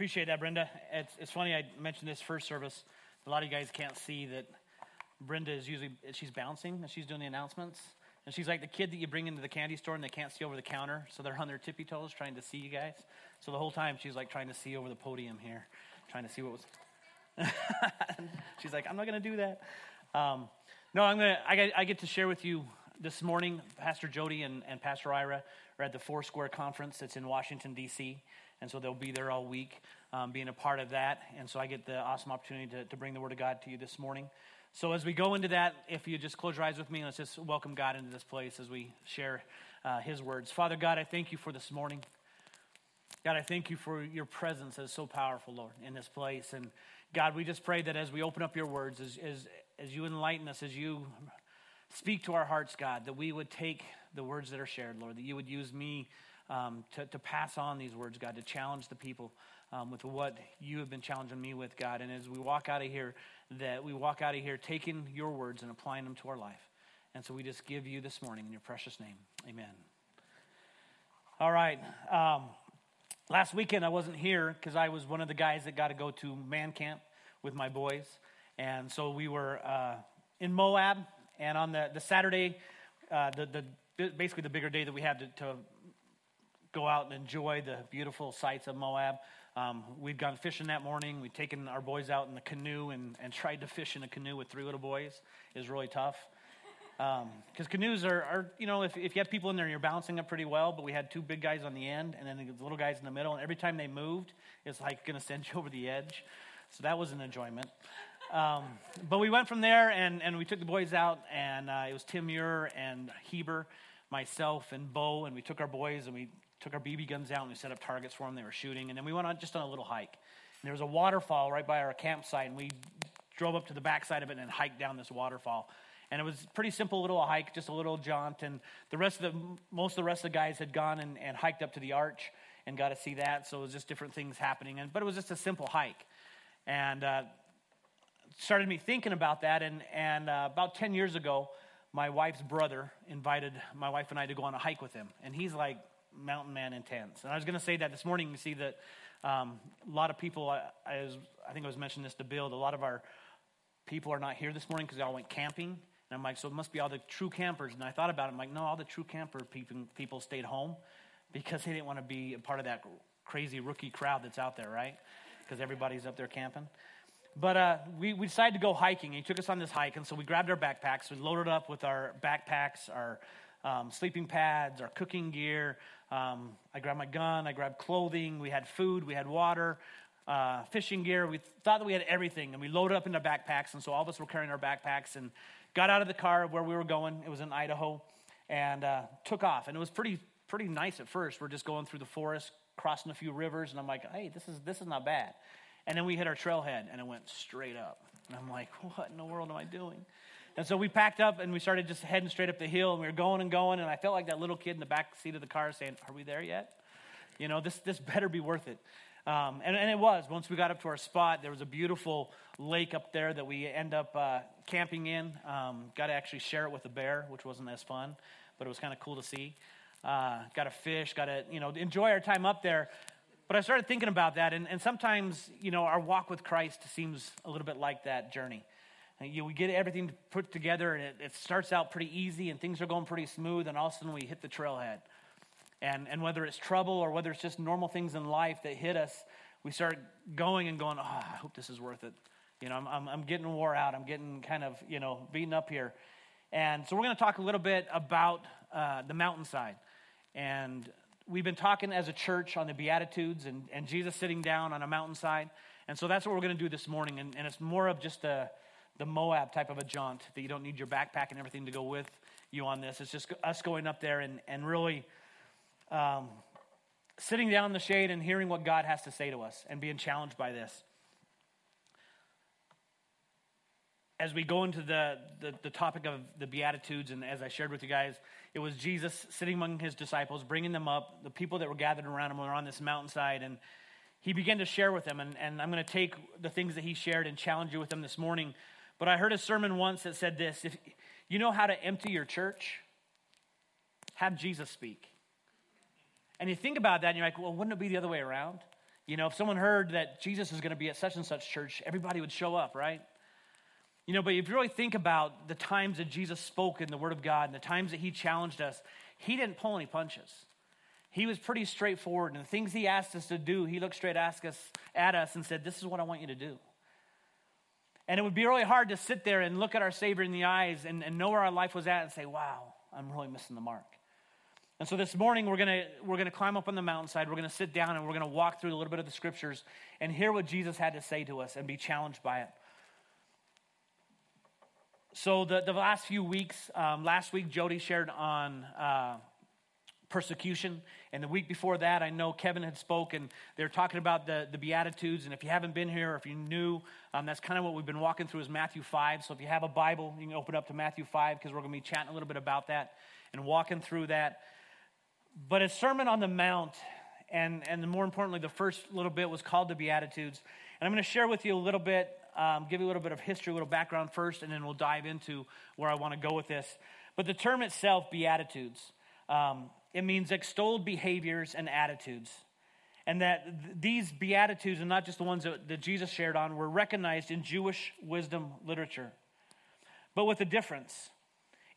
Appreciate that, Brenda. It's, it's funny, I mentioned this first service. A lot of you guys can't see that Brenda is usually, she's bouncing as she's doing the announcements. And she's like the kid that you bring into the candy store and they can't see over the counter, so they're on their tippy toes trying to see you guys. So the whole time she's like trying to see over the podium here, trying to see what was. she's like, I'm not going to do that. Um, no, I'm gonna. I get, I get to share with you this morning. Pastor Jody and, and Pastor Ira are at the Foursquare Conference. That's in Washington D.C and so they'll be there all week um, being a part of that. And so I get the awesome opportunity to, to bring the Word of God to you this morning. So as we go into that, if you just close your eyes with me, let's just welcome God into this place as we share uh, His words. Father God, I thank you for this morning. God, I thank you for your presence as so powerful, Lord, in this place. And God, we just pray that as we open up your words, as, as, as you enlighten us, as you speak to our hearts, God, that we would take the words that are shared, Lord, that you would use me um, to, to pass on these words, God, to challenge the people um, with what you have been challenging me with, God. And as we walk out of here, that we walk out of here taking your words and applying them to our life. And so we just give you this morning in your precious name. Amen. All right. Um, last weekend I wasn't here because I was one of the guys that got to go to man camp with my boys. And so we were uh, in Moab. And on the, the Saturday, uh, the, the, basically the bigger day that we had to, to go out and enjoy the beautiful sights of Moab. Um, we'd gone fishing that morning. We'd taken our boys out in the canoe and, and tried to fish in a canoe with three little boys. It was really tough. Because um, canoes are, are, you know, if, if you have people in there, you're bouncing up pretty well. But we had two big guys on the end and then the little guys in the middle. And every time they moved, it's like going to send you over the edge. So that was an enjoyment. Um, but we went from there and, and we took the boys out, and uh, it was Tim Muir and Heber, myself, and Bo. And we took our boys and we took our BB guns out and we set up targets for them. They were shooting. And then we went on just on a little hike. And there was a waterfall right by our campsite. And we drove up to the backside of it and hiked down this waterfall. And it was pretty simple little hike, just a little jaunt. And the rest of the, most of the rest of the guys had gone and, and hiked up to the arch and got to see that. So it was just different things happening. And, but it was just a simple hike. And uh, started me thinking about that. And, and uh, about 10 years ago, my wife's brother invited my wife and I to go on a hike with him. And he's like mountain man intense. And I was going to say that this morning. You see that um, a lot of people, I, I, was, I think I was mentioning this to build, a lot of our people are not here this morning because they all went camping. And I'm like, so it must be all the true campers. And I thought about it. I'm like, no, all the true camper people, people stayed home because they didn't want to be a part of that crazy rookie crowd that's out there, right? Because everybody's up there camping. But uh, we, we decided to go hiking. He took us on this hike, and so we grabbed our backpacks. We loaded up with our backpacks, our um, sleeping pads, our cooking gear, um, I grabbed my gun, I grabbed clothing, we had food, we had water, uh, fishing gear. We thought that we had everything, and we loaded up in our backpacks. And so all of us were carrying our backpacks and got out of the car where we were going. It was in Idaho, and uh, took off. And it was pretty pretty nice at first. We're just going through the forest, crossing a few rivers, and I'm like, hey, this is this is not bad. And then we hit our trailhead, and it went straight up. And I'm like, what in the world am I doing? And so we packed up and we started just heading straight up the hill and we were going and going. And I felt like that little kid in the back seat of the car saying, Are we there yet? You know, this, this better be worth it. Um, and, and, it was. Once we got up to our spot, there was a beautiful lake up there that we end up uh, camping in. Um, got to actually share it with a bear, which wasn't as fun, but it was kind of cool to see. Uh, got to fish, got to, you know, enjoy our time up there. But I started thinking about that, and, and sometimes, you know, our walk with Christ seems a little bit like that journey. You we get everything put together and it, it, starts out pretty easy and things are going pretty smooth, and all of a sudden we hit the trailhead. And, and whether it's trouble or whether it's just normal things in life that hit us, we start going and going, oh, I hope this is worth it. You know, I'm, I'm, I'm getting wore out. I'm getting kind of, you know, beaten up here. And so we're going to talk a little bit about uh, the mountainside. And we've been talking as a church on the Beatitudes and, and Jesus sitting down on a mountainside. And so that's what we're going to do this morning. And, and it's more of just a, the Moab type of a jaunt that you don't need your backpack and everything to go with you on this. It's just us going up there and, and really um, sitting down in the shade and hearing what God has to say to us and being challenged by this. As we go into the, the, the topic of the Beatitudes, and as I shared with you guys, it was Jesus sitting among his disciples, bringing them up, the people that were gathered around him were on this mountainside, and he began to share with them. And, and I'm going to take the things that he shared and challenge you with them this morning but I heard a sermon once that said this if you know how to empty your church, have Jesus speak. And you think about that and you're like, well, wouldn't it be the other way around? You know, if someone heard that Jesus is going to be at such and such church, everybody would show up, right? You know, but if you really think about the times that Jesus spoke in the Word of God and the times that He challenged us, He didn't pull any punches. He was pretty straightforward. And the things He asked us to do, He looked straight at us, and said, This is what I want you to do. And it would be really hard to sit there and look at our Savior in the eyes and, and know where our life was at and say, Wow, I'm really missing the mark. And so this morning we're gonna we're gonna climb up on the mountainside. We're gonna sit down and we're gonna walk through a little bit of the scriptures and hear what Jesus had to say to us and be challenged by it. So the, the last few weeks, um, last week Jody shared on uh, persecution, and the week before that, I know Kevin had spoken. They're talking about the, the Beatitudes, and if you haven't been here, or if you're new, um, that's kind of what we've been walking through is Matthew 5. So if you have a Bible, you can open up to Matthew 5 because we're going to be chatting a little bit about that and walking through that. But a Sermon on the Mount, and, and more importantly, the first little bit was called the Beatitudes. And I'm going to share with you a little bit, um, give you a little bit of history, a little background first, and then we'll dive into where I want to go with this. But the term itself, Beatitudes, um, it means extolled behaviors and attitudes. And that th- these Beatitudes, and not just the ones that, that Jesus shared on, were recognized in Jewish wisdom literature. But with a difference.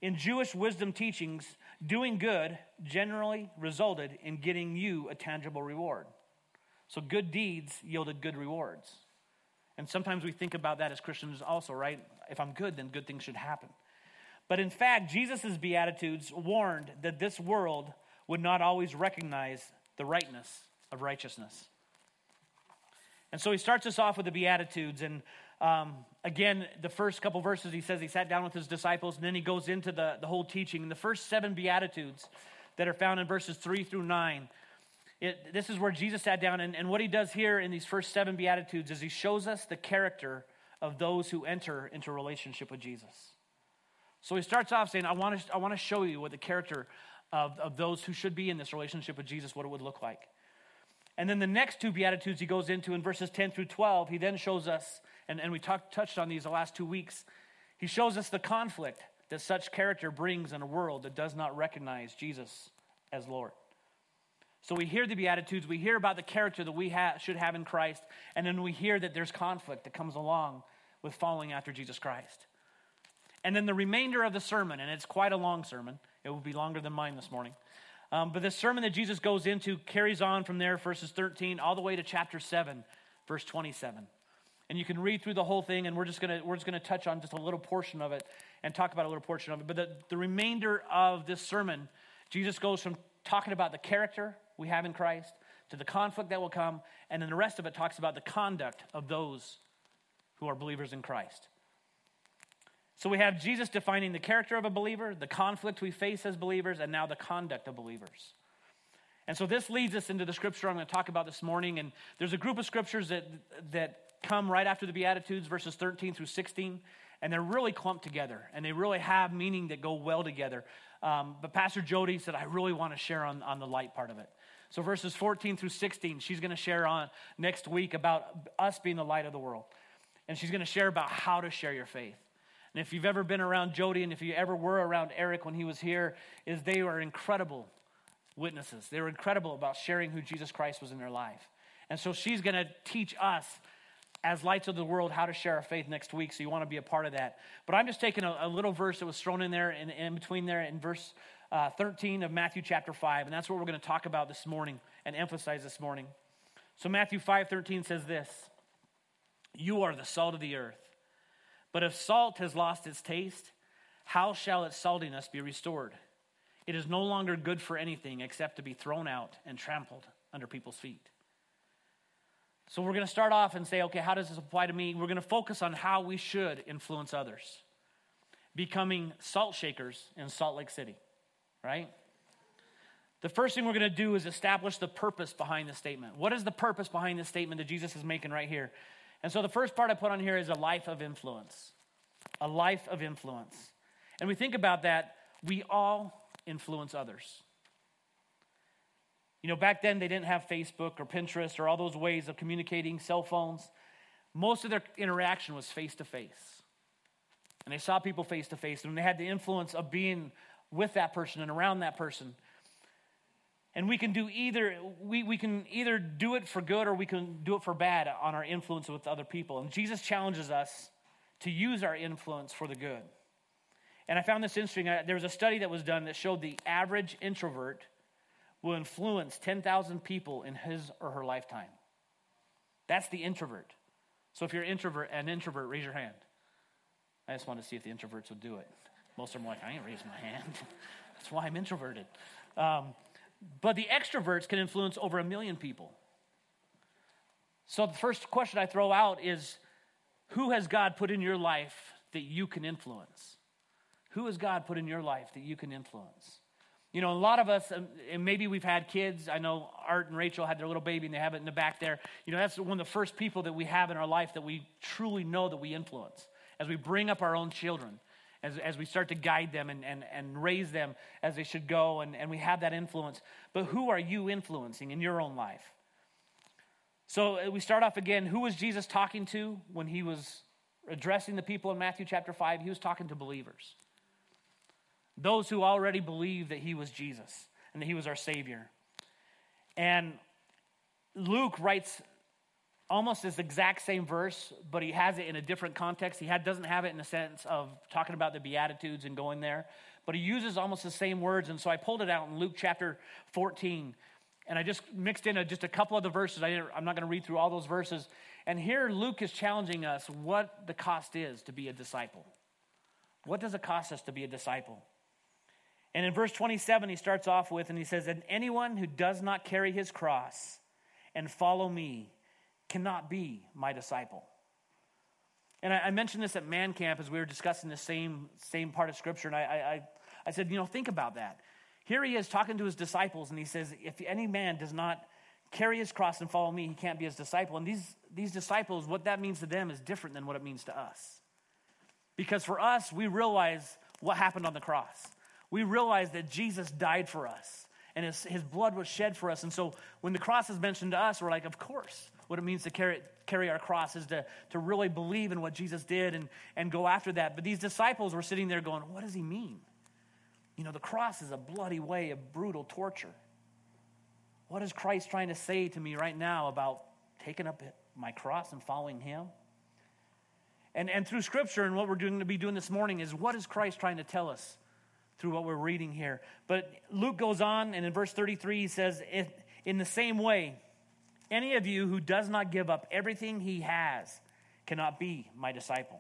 In Jewish wisdom teachings, doing good generally resulted in getting you a tangible reward. So good deeds yielded good rewards. And sometimes we think about that as Christians also, right? If I'm good, then good things should happen. But in fact, Jesus' Beatitudes warned that this world would not always recognize the rightness of righteousness. And so he starts us off with the Beatitudes. And um, again, the first couple verses, he says he sat down with his disciples, and then he goes into the, the whole teaching. And the first seven Beatitudes that are found in verses three through nine, it, this is where Jesus sat down. And, and what he does here in these first seven Beatitudes is he shows us the character of those who enter into a relationship with Jesus. So he starts off saying, I want to, I want to show you what the character of, of those who should be in this relationship with Jesus, what it would look like. And then the next two Beatitudes he goes into in verses 10 through 12, he then shows us and, and we talk, touched on these the last two weeks. He shows us the conflict that such character brings in a world that does not recognize Jesus as Lord. So we hear the Beatitudes, we hear about the character that we ha- should have in Christ, and then we hear that there's conflict that comes along with following after Jesus Christ. And then the remainder of the sermon, and it's quite a long sermon, it will be longer than mine this morning. Um, but the sermon that Jesus goes into carries on from there, verses 13, all the way to chapter 7, verse 27 and you can read through the whole thing and we're just going to we're just to touch on just a little portion of it and talk about a little portion of it. But the, the remainder of this sermon jesus goes from talking about the character we have in christ to the conflict that will come and then the rest of it talks about the conduct of those who are believers in christ so we have jesus defining the character of a believer the conflict we face as believers and now the conduct of believers and so this leads us into the scripture I'm going to talk about this morning. And there's a group of scriptures that, that come right after the Beatitudes, verses 13 through 16, and they're really clumped together, and they really have meaning that go well together. Um, but Pastor Jody said, I really want to share on, on the light part of it. So verses 14 through 16, she's going to share on next week about us being the light of the world. And she's going to share about how to share your faith. And if you've ever been around Jody and if you ever were around Eric when he was here, is they were incredible witnesses. They were incredible about sharing who Jesus Christ was in their life. And so she's going to teach us as lights of the world how to share our faith next week, so you want to be a part of that. But I'm just taking a, a little verse that was thrown in there, in, in between there, in verse uh, 13 of Matthew chapter 5, and that's what we're going to talk about this morning and emphasize this morning. So Matthew 5:13 says this: "You are the salt of the earth. But if salt has lost its taste, how shall its saltiness be restored? It is no longer good for anything except to be thrown out and trampled under people's feet." So we're going to start off and say, okay, how does this apply to me? We're going to focus on how we should influence others, becoming salt shakers in Salt Lake City, right? The first thing we're going to do is establish the purpose behind the statement. What is the purpose behind the statement that Jesus is making right here? And so the first part I put on here is a life of influence. A life of influence. And we think about that, we all influence others. You know, back then they didn't have Facebook or Pinterest or all those ways of communicating, cell phones. Most of their interaction was face to face. And they saw people face to face, and they had the influence of being with that person and around that person. And we can do either, we, we can either do it for good or we can do it for bad on our influence with other people. And Jesus challenges us to use our influence for the good. And I found this interesting. There was a study that was done that showed the average introvert will influence 10,000 people in his or her lifetime. That's the introvert. So if you're introvert, an introvert, raise your hand. I just want to see if the introverts would do it. Most of them are like, I ain't raising my hand. That's why I'm introverted. Um, but the extroverts can influence over a million people. So the first question I throw out is who has God put in your life that you can influence? Who has God put in your life that you can influence? You know, a lot of us, um, and maybe we've had kids. I know Art and Rachel had their little baby and they have it in the back there. You know, that's one of the first people that we have in our life that we truly know that we influence as we bring up our own children as, as we start to guide them and, and, and raise them as they should go, and, and we have that influence. But who are you influencing in your own life? So uh, we start off again. Who was Jesus talking to when he was addressing the people in Matthew chapter 5? He was talking to believers, those who already believed that he was Jesus and that he was our Savior. And Luke writes almost this exact same verse, but he has it in a different context. He had, doesn't have it in the sense of talking about the Beatitudes and going there, but he uses almost the same words. And so I pulled it out in Luke chapter 14, and I just mixed in a, just a couple of the verses. I am not going to read through all those verses. And here Luke is challenging us what the cost is to be a disciple. What does it cost us to be a disciple? And in verse 27, he starts off with, and he says, And anyone who does not carry his cross and follow me cannot be my disciple. And I, I, mentioned this at Man Camp as we were discussing the same, same part of Scripture. And I, I, I said, you know, think about that. Here he is talking to his disciples, and he says, If any man does not carry his cross and follow me, he can't be his disciple. And these, these disciples, what that means to them is different than what it means to us. Because for us, we realize what happened on the cross. We realize that Jesus died for us and his, his blood was shed for us. And so when the cross is mentioned to us, we're like, of course what it means to carry, carry our cross is to, to really believe in what Jesus did and, and go after that. But these disciples were sitting there going, What does he mean? You know, the cross is a bloody way of brutal torture. What is Christ trying to say to me right now about taking up my cross and following him? And, and through Scripture and what we're going to be doing this morning is what is Christ trying to tell us through what we're reading here? But Luke goes on, and in verse 33, he says, In the same way, any of you who does not give up everything he has cannot be my disciple.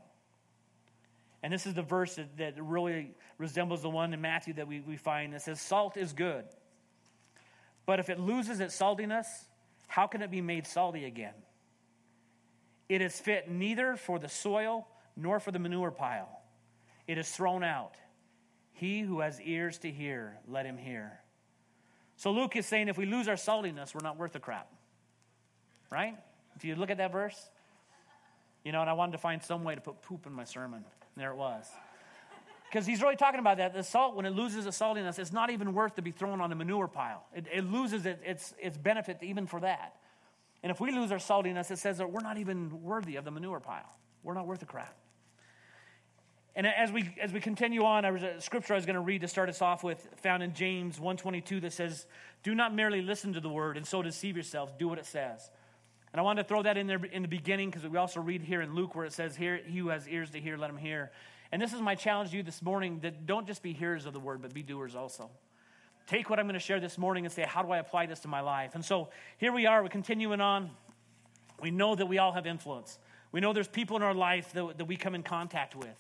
And this is the verse that, that really resembles the one in Matthew that we, we find that says, Salt is good. But if it loses its saltiness, how can it be made salty again? It is fit neither for the soil nor for the manure pile. It is thrown out. He who has ears to hear, let him hear. So Luke is saying if we lose our saltiness, we're not worth a crap right? If you look at that verse, you know, and I wanted to find some way to put poop in my sermon. There it was. Because he's really talking about that. The salt, when it loses its saltiness, it's not even worth to be thrown on a manure pile. It, it loses it, its, its benefit even for that. And if we lose our saltiness, it says that we're not even worthy of the manure pile. We're not worth a crap. And as we as we continue on, there was a scripture I was going to read to start us off with, found in James 1:22, that says, "Do not merely listen to the word and so deceive yourselves. Do what it says." And I wanted to throw that in there in the beginning because we also read here in Luke where it says, "Here, he who has ears to hear, let him hear." And this is my challenge to you this morning: that don't just be hearers of the word, but be doers also. Take what I'm going to share this morning and say, "How do I apply this to my life?" And so here we are. We're continuing on. We know that we all have influence. We know there's people in our life that, that we come in contact with,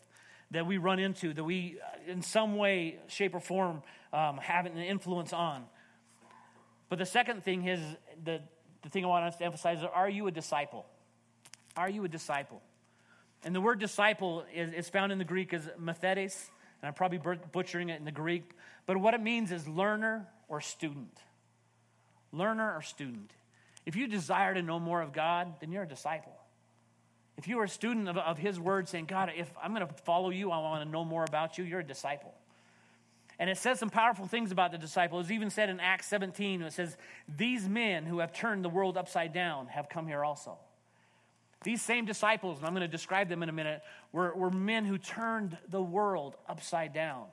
that we run into, that we, uh, in some way, shape, or form, um, have an influence on. But the second thing is that the thing I want us to emphasize is are you a disciple? Are you a disciple? And the word disciple is, is found in the Greek as mathetes, and I'm probably butchering it in the Greek, but what it means is learner or student. Learner or student. If you desire to know more of God, then you're a disciple. If you are a student of, of His Word saying, God, if I'm going to follow you, I want to know more about you, you're a disciple. And it says some powerful things about the disciples. It's even said in Acts 17, it says, These men who have turned the world upside down have come here also. These same disciples, and I'm going to describe them in a minute, were, were men who turned the world upside down.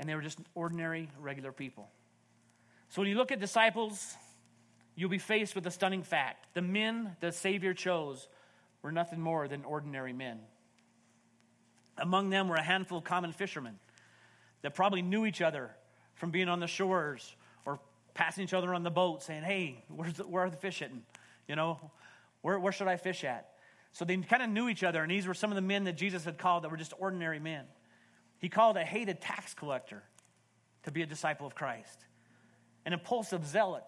and they were just ordinary, regular people. So when you look at disciples, you'll be faced with a stunning fact. The men the Savior chose were nothing more than ordinary men. Among them were a handful of common fishermen that probably knew each other from being on the shores or passing each other on the boat saying, hey, the, where are the fish hitting? You know, where, where should I fish at? So they kind of knew each other, and these were some of the men that Jesus had called that were just ordinary men. He called a hated tax collector to be a disciple of Christ, an impulsive zealot.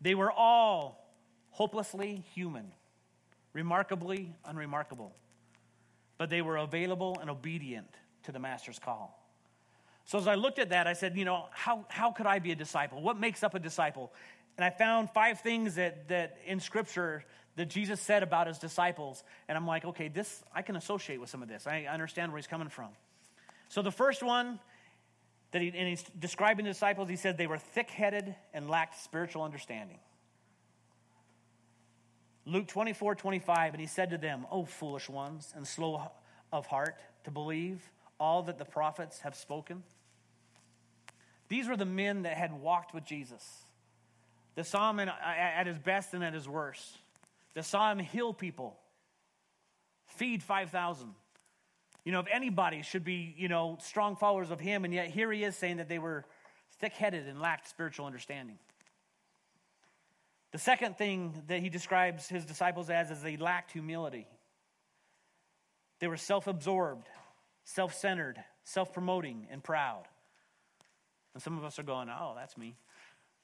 They were all hopelessly human, remarkably unremarkable, but they were available and obedient to the Master's call. So as I looked at that, I said, you know, how, how could I be a disciple? What makes up a disciple? And I found five things that, that in Scripture that Jesus said about his disciples. And I'm like, okay, this, I can associate with some of this. I understand where he's coming from. So the first one that he, and he's describing the disciples, he said they were thick headed and lacked spiritual understanding. Luke 24, 25, and he said to them, O foolish ones and slow of heart to believe all that the prophets have spoken. These were the men that had walked with Jesus. They saw him at his best and at his worst. They saw him heal people, feed 5,000. You know, if anybody should be, you know, strong followers of him, and yet here he is saying that they were thick headed and lacked spiritual understanding. The second thing that he describes his disciples as is they lacked humility. They were self absorbed, self centered, self promoting, and proud. And some of us are going, oh, that's me.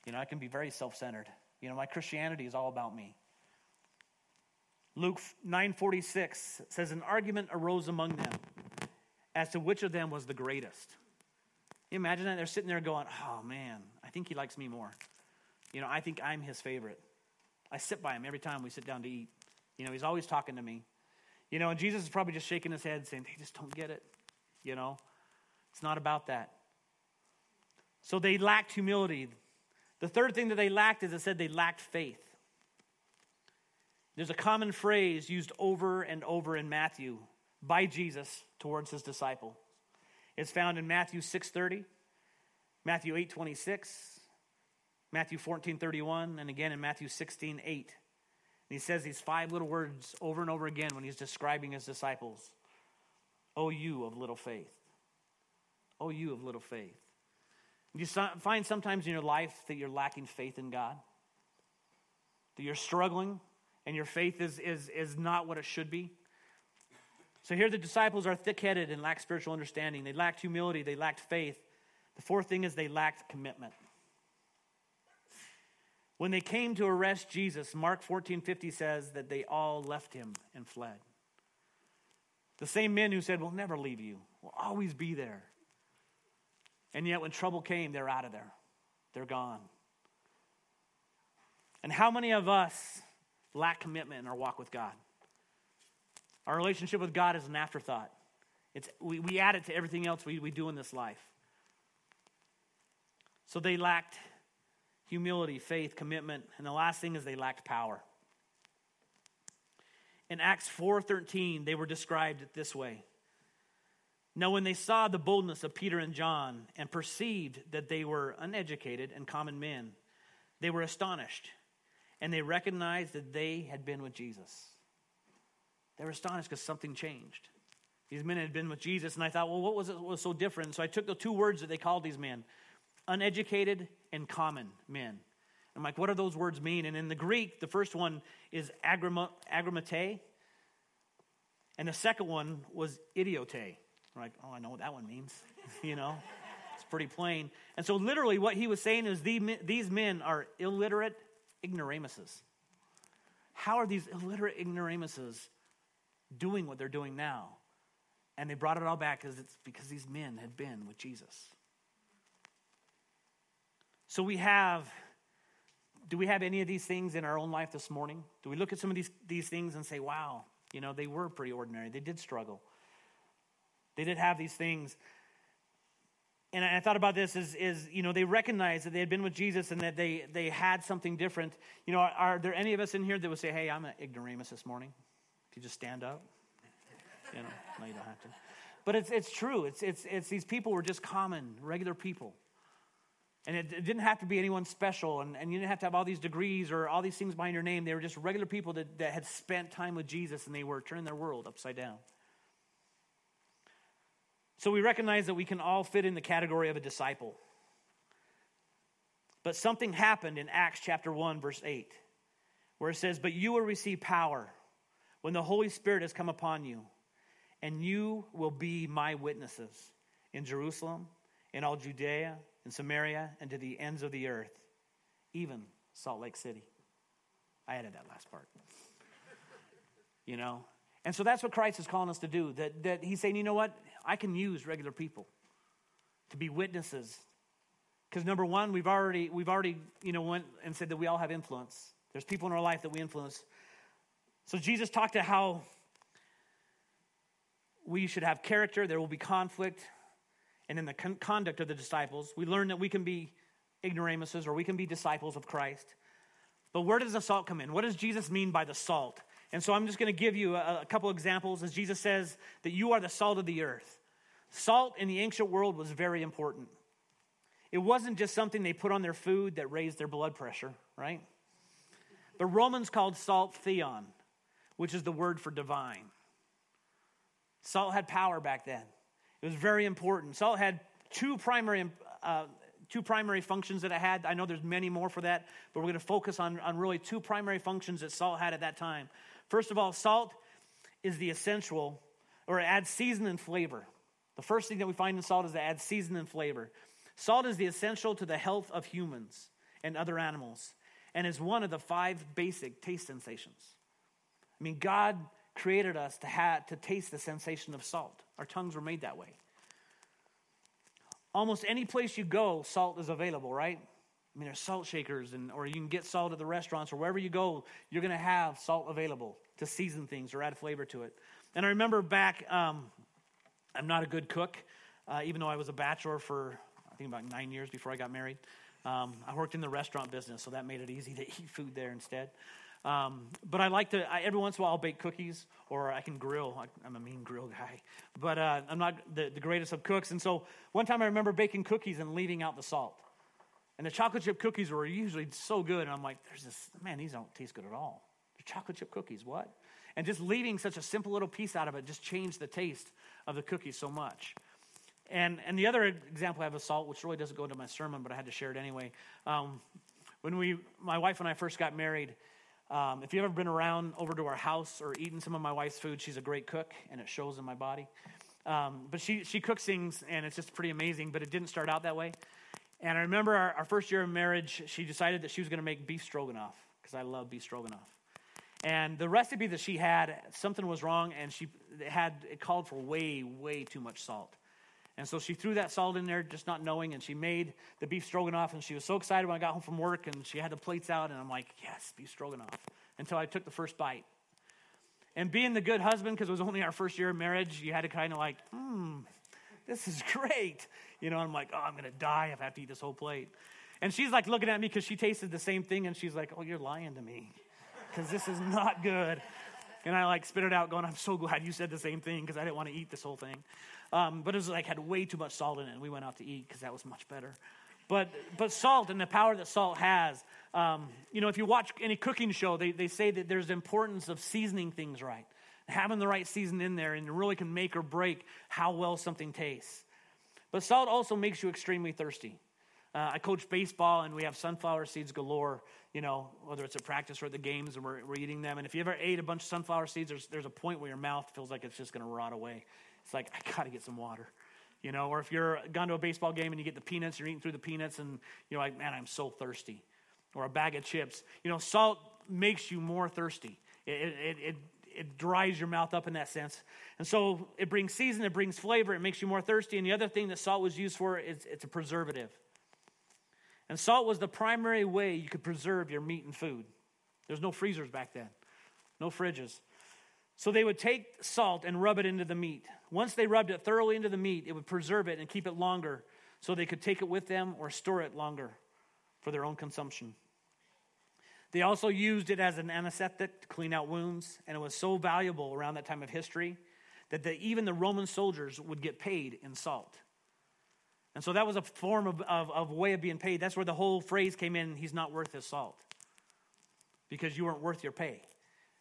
You know, I can be very self centered. You know, my Christianity is all about me. Luke 9:46 says an argument arose among them as to which of them was the greatest. You imagine that they're sitting there going, "Oh man, I think he likes me more." You know, I think I'm his favorite. I sit by him every time we sit down to eat. You know, he's always talking to me. You know, and Jesus is probably just shaking his head saying, "They just don't get it." You know, it's not about that. So they lacked humility. The third thing that they lacked is it said they lacked faith. There's a common phrase used over and over in Matthew by Jesus towards his disciple. It's found in Matthew 6:30, Matthew 8:26, Matthew 14:31, and again in Matthew 16:8. And he says these five little words over and over again when he's describing his disciples. O you of little faith. O you of little faith. You find sometimes in your life that you're lacking faith in God? That you're struggling and your faith is, is, is not what it should be? So here the disciples are thick headed and lack spiritual understanding. They lacked humility, they lacked faith. The fourth thing is they lacked commitment. When they came to arrest Jesus, Mark 14:50 says that they all left him and fled. The same men who said, We'll never leave you, we'll always be there. And yet, when trouble came, they're out of there. They're gone. And how many of us lack commitment in our walk with God? Our relationship with God is an afterthought. It's, we, we add it to everything else we, we do in this life. So they lacked humility, faith, commitment, and the last thing is they lacked power. In Acts 4:13, they were described this way. Now, when they saw the boldness of Peter and John and perceived that they were uneducated and common men, they were astonished and they recognized that they had been with Jesus. They were astonished because something changed. These men had been with Jesus, and I thought, well, what was it what was so different? So I took the two words that they called these men uneducated and common men. I'm like, what do those words mean? And in the Greek, the first one is agramate, and the second one was idiote. We're like, oh, I know what that one means. you know, it's pretty plain. And so, literally, what he was saying is these men are illiterate ignoramuses. How are these illiterate ignoramuses doing what they're doing now? And they brought it all back because it's because these men had been with Jesus. So we have, do we have any of these things in our own life this morning? Do we look at some of these, these things and say, wow, you know, they were pretty ordinary. They did struggle. They did have these things. And I thought about this is, is, you know, they recognized that they had been with Jesus and that they, they had something different. You know, are, are there any of us in here that would say, hey, I'm an ignoramus this morning? If you just stand up? You know, no, you don't have to. but it's, it's true. It's, it's, it's these people were just common, regular people. And it, it, didn't have to be anyone special, and, and you didn't have to have all these degrees or all these things behind your name. They were just regular people that, that had spent time with Jesus and they were turning their world upside down. So we recognize that we can all fit in the category of a disciple. But something happened in Acts chapter 1, verse 8, where it says, But you will receive power when the Holy Spirit has come upon you, and you will be my witnesses in Jerusalem, in all Judea, in Samaria, and to the ends of the earth, even Salt Lake City. I added that last part. You know? And so that's what Christ is calling us to do. That, that he's saying, you know what? I can use regular people to be witnesses. Because number one, we've already, we've already, you know, went and said that we all have influence. There's people in our life that we influence. So Jesus talked to how we should have character, there will be conflict, and in the con- conduct of the disciples, we learn that we can be ignoramuses or we can be disciples of Christ. But where does the salt come in? What does Jesus mean by the salt? And so I'm just going to give you a, a couple examples as Jesus says that you are the salt of the earth. Salt in the ancient world was very important. It wasn't just something they put on their food that raised their blood pressure, right? The Romans called salt theon, which is the word for divine. Salt had power back then. It was very important. Salt had two primary, uh, two primary functions that it had. I know there's many more for that, but we're going to focus on, on really two primary functions that salt had at that time. First of all, salt is the essential, or it adds season and flavor. The first thing that we find in salt is it adds season and flavor. Salt is the essential to the health of humans and other animals, and is one of the five basic taste sensations. I mean, God created us to, have, to taste the sensation of salt. Our tongues were made that way. Almost any place you go, salt is available, right? I mean, there's salt shakers, and, or you can get salt at the restaurants, or wherever you go, you're going to have salt available to season things or add flavor to it. And I remember back, um, I'm not a good cook, uh, even though I was a bachelor for, I think, about nine years before I got married. Um, I worked in the restaurant business, so that made it easy to eat food there instead. Um, but I like to, I, every once in a while, I'll bake cookies or I can grill. I, am a mean grill guy. But uh, I'm not the, the greatest of cooks. And so one time I remember baking cookies and leaving out the salt. And the chocolate chip cookies were usually so good. And I'm like, there's this, man, these don't taste good at all. They're chocolate chip cookies, what? And just leaving such a simple little piece out of it just changed the taste of the cookies so much. And, and the other example I have of salt, which really doesn't go into my sermon, but I had to share it anyway. Um, when we, my wife and I first got married, um, if you've ever been around over to our house or eaten some of my wife's food, she's a great cook, and it shows in my body. Um, but she, she cooks things, and it's just pretty amazing, but it didn't start out that way. And I remember our, our first year of marriage, she decided that she was going to make beef stroganoff, because I love beef stroganoff. And the recipe that she had, something was wrong, and she had it called for way, way too much salt. And so she threw that salt in there, just not knowing, and she made the beef stroganoff. And she was so excited when I got home from work, and she had the plates out, and I'm like, yes, beef stroganoff. Until I took the first bite. And being the good husband, because it was only our first year of marriage, you had to kind of like, hmm, this is great. You know, I'm like, oh, I'm going to die if I have to eat this whole plate. And she's like looking at me because she tasted the same thing, and she's like, oh, you're lying to me because this is not good. And I like spit it out, going, I'm so glad you said the same thing because I didn't want to eat this whole thing. Um, but it was like had way too much salt in it. And we went out to eat because that was much better. But but salt and the power that salt has. Um, you know, if you watch any cooking show, they, they say that there's importance of seasoning things right, having the right season in there, and it really can make or break how well something tastes. But salt also makes you extremely thirsty. Uh, I coach baseball, and we have sunflower seeds galore. You know, whether it's a practice or at the games, and we're, we're eating them. And if you ever ate a bunch of sunflower seeds, there's, there's a point where your mouth feels like it's just going to rot away. It's like, I got to get some water. You know, or if you're gone to a baseball game and you get the peanuts, you're eating through the peanuts, and you're like, man, I'm so thirsty. Or a bag of chips. You know, salt makes you more thirsty. It, it, it, it dries your mouth up in that sense. And so it brings season, it brings flavor, it makes you more thirsty. And the other thing that salt was used for is it's a preservative. And salt was the primary way you could preserve your meat and food. There's no freezers back then, no fridges. So they would take salt and rub it into the meat. Once they rubbed it thoroughly into the meat, it would preserve it and keep it longer so they could take it with them or store it longer for their own consumption. They also used it as an anesthetic to clean out wounds, and it was so valuable around that time of history that the, even the Roman soldiers would get paid in salt. And so that was a form of, of, of way of being paid. That's where the whole phrase came in he's not worth his salt. Because you weren't worth your pay,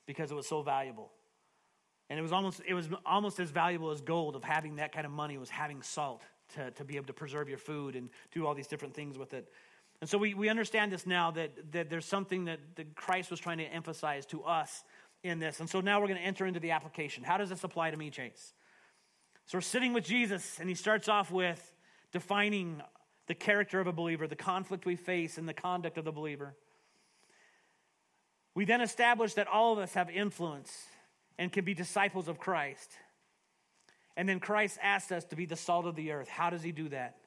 because it was so valuable. And it was almost, it was almost as valuable as gold of having that kind of money was having salt to, to be able to preserve your food and do all these different things with it. And so we, we understand this now that, that there's something that, that Christ was trying to emphasize to us in this. And so now we're going to enter into the application. How does this apply to me, Chase? So we're sitting with Jesus, and he starts off with defining the character of a believer, the conflict we face, and the conduct of the believer. We then establish that all of us have influence and can be disciples of Christ. And then Christ asks us to be the salt of the earth. How does he do that?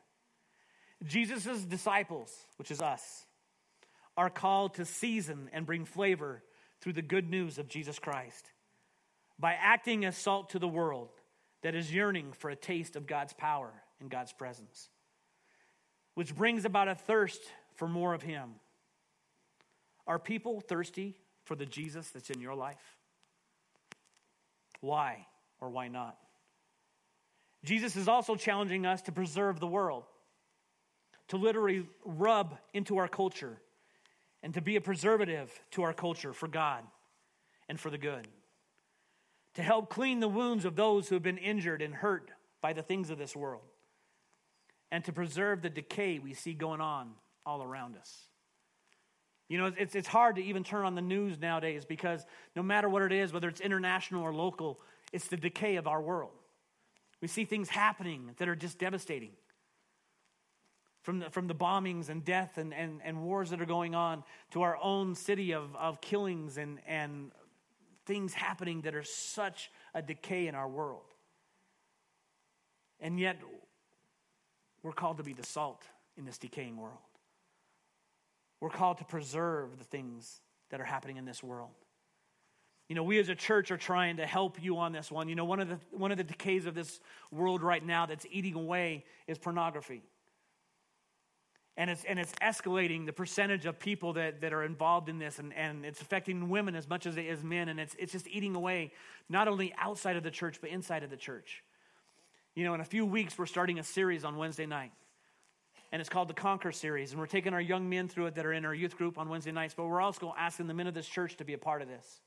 Jesus' disciples, which is us, are called to season and bring flavor through the good news of Jesus Christ by acting as salt to the world that is yearning for a taste of God's power and God's presence, which brings about a thirst for more of Him. Are people thirsty for the Jesus that's in your life? Why or why not? Jesus is also challenging us to preserve the world, to literally rub into our culture, and to be a preservative to our culture for God and for the good, to help clean the wounds of those who have been injured and hurt by the things of this world, and to preserve the decay we see going on all around us. You know, it's, it's hard to even turn on the news nowadays because no matter what it is, whether it's international or local, it's the decay of our world. We see things happening that are just devastating. From the, from the bombings and death and, and, and wars that are going on to our own city of, of killings and, and things happening that are such a decay in our world. And yet, we're called to be the salt in this decaying world. We're called to preserve the things that are happening in this world. You know, we as a church are trying to help you on this one. You know, one of the one of the decays of this world right now that's eating away is pornography. And it's and it's escalating the percentage of people that, that are involved in this and, and it's affecting women as much as it is men, and it's it's just eating away not only outside of the church, but inside of the church. You know, in a few weeks we're starting a series on Wednesday night. And it's called the Conquer series. And we're taking our young men through it that are in our youth group on Wednesday nights, but we're also asking the men of this church to be a part of this.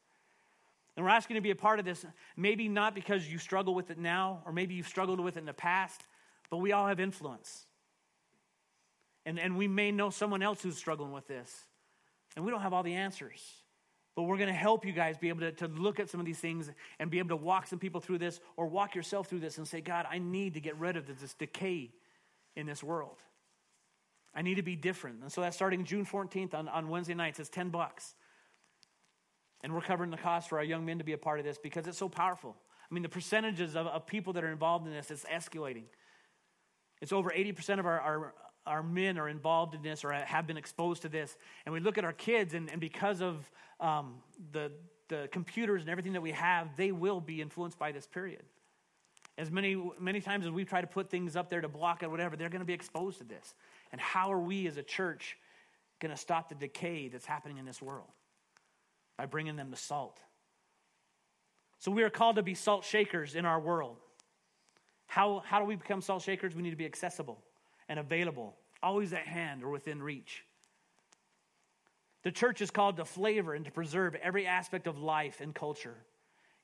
And we're asking to be a part of this, maybe not because you struggle with it now, or maybe you've struggled with it in the past, but we all have influence. And, and we may know someone else who's struggling with this. And we don't have all the answers. But we're going to help you guys be able to, to look at some of these things and be able to walk some people through this or walk yourself through this and say, God, I need to get rid of this decay in this world. I need to be different. And so that's starting June 14th on, on Wednesday nights. It's 10 bucks. And we're covering the cost for our young men to be a part of this because it's so powerful. I mean, the percentages of, of people that are involved in this is escalating. It's over 80% of our, our, our, men are involved in this or have been exposed to this. And we look at our kids, and, and because of um, the, the computers and everything that we have, they will be influenced by this period. As many, many times as we try to put things up there to block it, whatever, they're going to be exposed to this. And how are we as a church going to stop the decay that's happening in this world? by bringing them the salt. So we are called to be salt shakers in our world. How, how do we become salt shakers? We need to be accessible and available, always at hand or within reach. The church is called to flavor and to preserve every aspect of life and culture,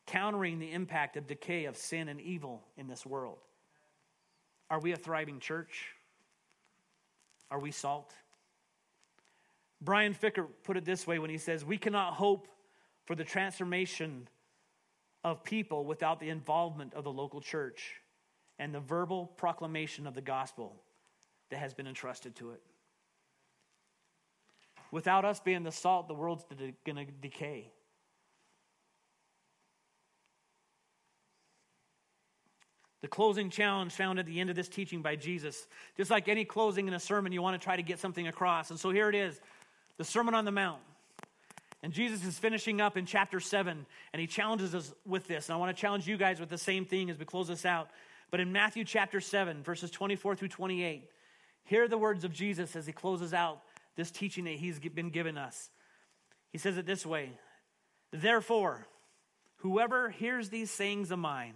countering the impact of decay of sin and evil in this world. Are we a thriving church? Are we salt? Brian Ficker put it this way when he says, We cannot hope for the transformation of people without the involvement of the local church and the verbal proclamation of the gospel that has been entrusted to it. Without us being the salt, the world's going to decay. The closing challenge found at the end of this teaching by Jesus, just like any closing in a sermon, you want to try to get something across. And so here it is the Sermon on the Mount. And Jesus is finishing up in chapter 7, and he challenges us with this. And I want to challenge you guys with the same thing as we close this out. But in Matthew chapter 7, verses 24 through 28, hear the words of Jesus as he closes out this teaching that he's been given us. He says it this way Therefore, whoever hears these sayings of mine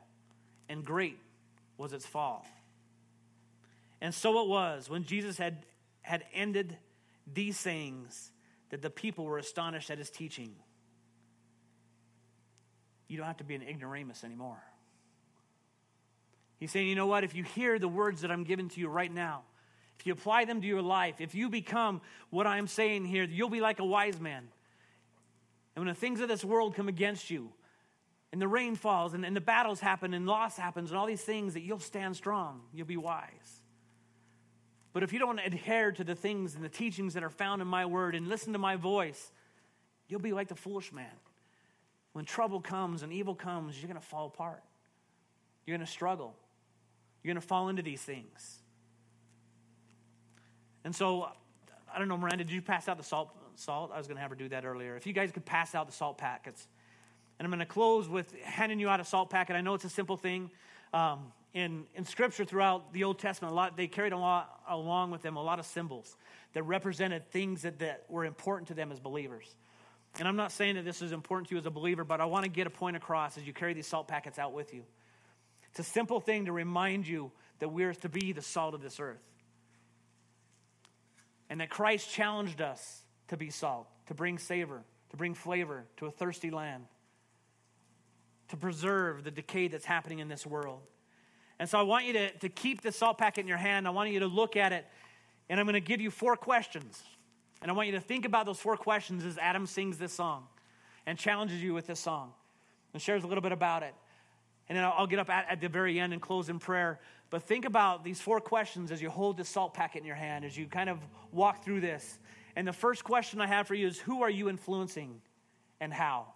And great was its fall. And so it was when Jesus had, had ended these sayings that the people were astonished at his teaching. You don't have to be an ignoramus anymore. He's saying, you know what? If you hear the words that I'm giving to you right now, if you apply them to your life, if you become what I'm saying here, you'll be like a wise man. And when the things of this world come against you, and the rain falls, and, and the battles happen, and loss happens, and all these things, that you'll stand strong. You'll be wise. But if you don't adhere to the things and the teachings that are found in my word and listen to my voice, you'll be like the foolish man. When trouble comes and evil comes, you're going to fall apart. You're going to struggle. You're going to fall into these things. And so, I don't know, Miranda, did you pass out the salt? Salt? I was going to have her do that earlier. If you guys could pass out the salt packets. And I'm going to close with handing you out a salt packet. I know it's a simple thing. Um, in, in Scripture throughout the Old Testament, a lot, they carried a lot, along with them a lot of symbols that represented things that, that were important to them as believers. And I'm not saying that this is important to you as a believer, but I want to get a point across as you carry these salt packets out with you. It's a simple thing to remind you that we're to be the salt of this earth. And that Christ challenged us to be salt, to bring savor, to bring flavor to a thirsty land, to preserve the decay that's happening in this world. And so I want you to, to keep the salt packet in your hand. I want you to look at it, and I'm going to give you four questions. And I want you to think about those four questions as Adam sings this song and challenges you with this song and shares a little bit about it. And then I'll get up at, at, the very end and close in prayer. But think about these four questions as you hold this salt packet in your hand, as you kind of walk through this. And the first question I have for you is Who are you influencing and how?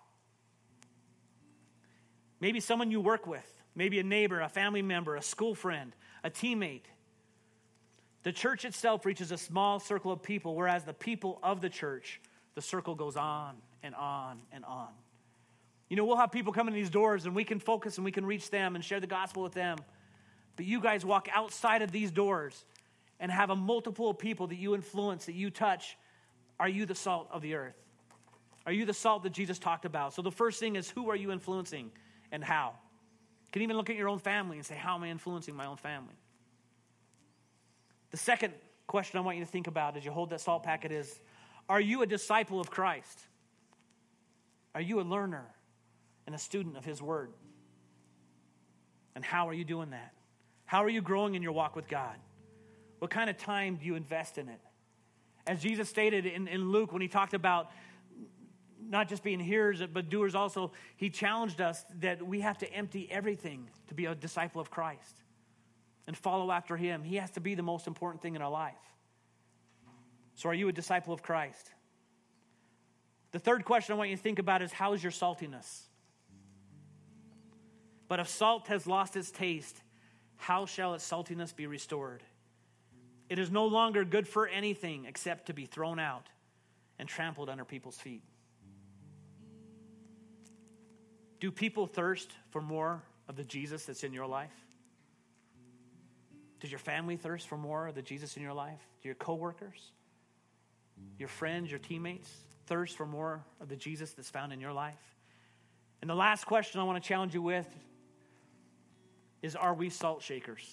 Maybe someone you work with, maybe a neighbor, a family member, a school friend, a teammate. The church itself reaches a small circle of people, whereas the people of the church, the circle goes on and on and on. You know, we'll have people come in these doors and we can focus and we can reach them and share the gospel with them. But you guys walk outside of these doors and have a multiple of people that you influence, that you touch. Are you the salt of the earth? Are you the salt that Jesus talked about? So the first thing is who are you influencing and how? You can even look at your own family and say, How am I influencing my own family? The second question I want you to think about as you hold that salt packet is Are you a disciple of Christ? Are you a learner? and a student of His Word. And how are you doing that? How are you growing in your walk with God? What kind of time do you invest in it? As Jesus stated in, in Luke when he talked about not just being hearers but doers also, he challenged us that we have to empty everything to be a disciple of Christ and follow after him. He has to be the most important thing in our life. So, are you a disciple of Christ? The third question I want you to think about is how is your saltiness? But if salt has lost its taste, how shall its saltiness be restored? It is no longer good for anything except to be thrown out and trampled under people's feet. Do people thirst for more of the Jesus that's in your life? Does your family thirst for more of the Jesus in your life? Do your coworkers, your friends, your teammates thirst for more of the Jesus that's found in your life? And the last question I want to challenge you with is are we salt shakers?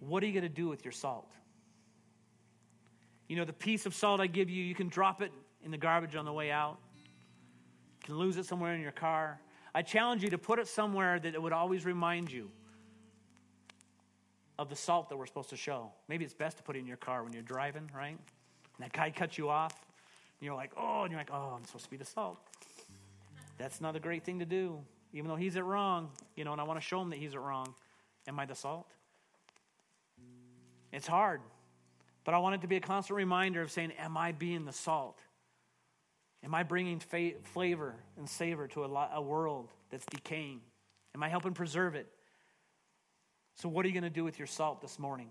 What are you going to do with your salt? You know, the piece of salt I give you, you can drop it in the garbage on the way out. Can lose it somewhere in your car. I challenge you to put it somewhere that it would always remind you of the salt that we're supposed to show. Maybe it's best to put it in your car when you're driving, right? And that guy cuts you off. And you're like, oh, and you're like, oh, I'm supposed to be the salt. That's not a great thing to do even though he's it wrong, you know, and I want to show him that he's it wrong. Am I the salt? It's hard, but I want it to be a constant reminder of saying, Am I being the salt? Am I bringing fa- flavor and savor to a, lo- a world that's decaying? Am I helping preserve it? So, what are you going to do with your salt this morning?